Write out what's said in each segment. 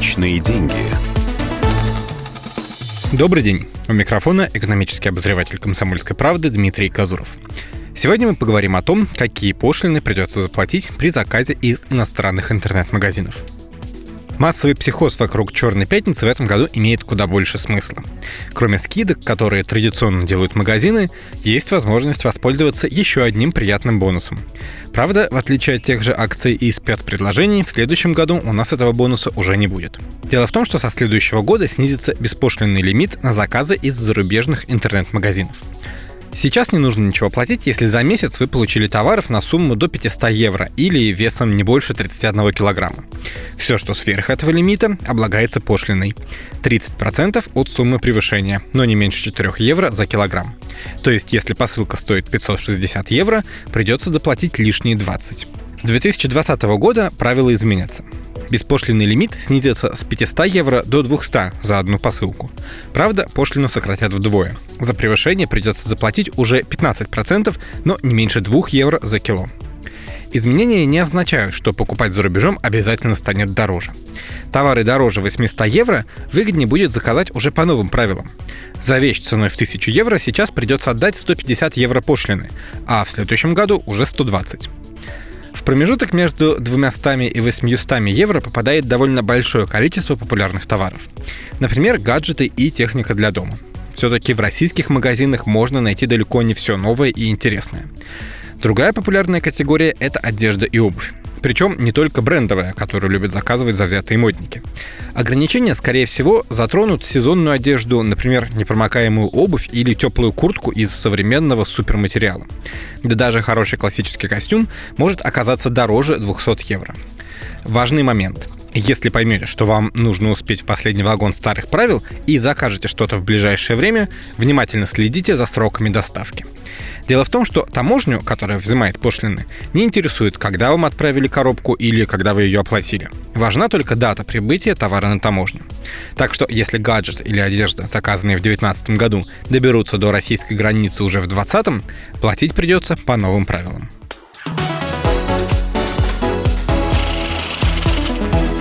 Личные деньги. Добрый день. У микрофона экономический обозреватель «Комсомольской правды» Дмитрий Казуров. Сегодня мы поговорим о том, какие пошлины придется заплатить при заказе из иностранных интернет-магазинов. Массовый психоз вокруг Черной пятницы в этом году имеет куда больше смысла. Кроме скидок, которые традиционно делают магазины, есть возможность воспользоваться еще одним приятным бонусом. Правда, в отличие от тех же акций и спецпредложений, в следующем году у нас этого бонуса уже не будет. Дело в том, что со следующего года снизится беспошлинный лимит на заказы из зарубежных интернет-магазинов. Сейчас не нужно ничего платить, если за месяц вы получили товаров на сумму до 500 евро или весом не больше 31 килограмма. Все, что сверх этого лимита, облагается пошлиной. 30% от суммы превышения, но не меньше 4 евро за килограмм. То есть, если посылка стоит 560 евро, придется доплатить лишние 20. С 2020 года правила изменятся. Беспошлинный лимит снизится с 500 евро до 200 за одну посылку. Правда, пошлину сократят вдвое. За превышение придется заплатить уже 15%, но не меньше 2 евро за кило. Изменения не означают, что покупать за рубежом обязательно станет дороже. Товары дороже 800 евро выгоднее будет заказать уже по новым правилам. За вещь ценой в 1000 евро сейчас придется отдать 150 евро пошлины, а в следующем году уже 120. Промежуток между 200 и 800 евро попадает довольно большое количество популярных товаров. Например, гаджеты и техника для дома. Все-таки в российских магазинах можно найти далеко не все новое и интересное. Другая популярная категория – это одежда и обувь. Причем не только брендовая, которую любят заказывать завзятые модники. Ограничения, скорее всего, затронут сезонную одежду, например, непромокаемую обувь или теплую куртку из современного суперматериала. Да даже хороший классический костюм может оказаться дороже 200 евро. Важный момент. Если поймете, что вам нужно успеть в последний вагон старых правил и закажете что-то в ближайшее время, внимательно следите за сроками доставки. Дело в том, что таможню, которая взимает пошлины, не интересует, когда вам отправили коробку или когда вы ее оплатили. Важна только дата прибытия товара на таможню. Так что, если гаджет или одежда, заказанные в 2019 году, доберутся до российской границы уже в 2020, платить придется по новым правилам.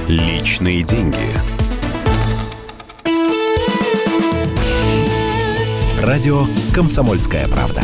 Личные деньги. Радио «Комсомольская правда».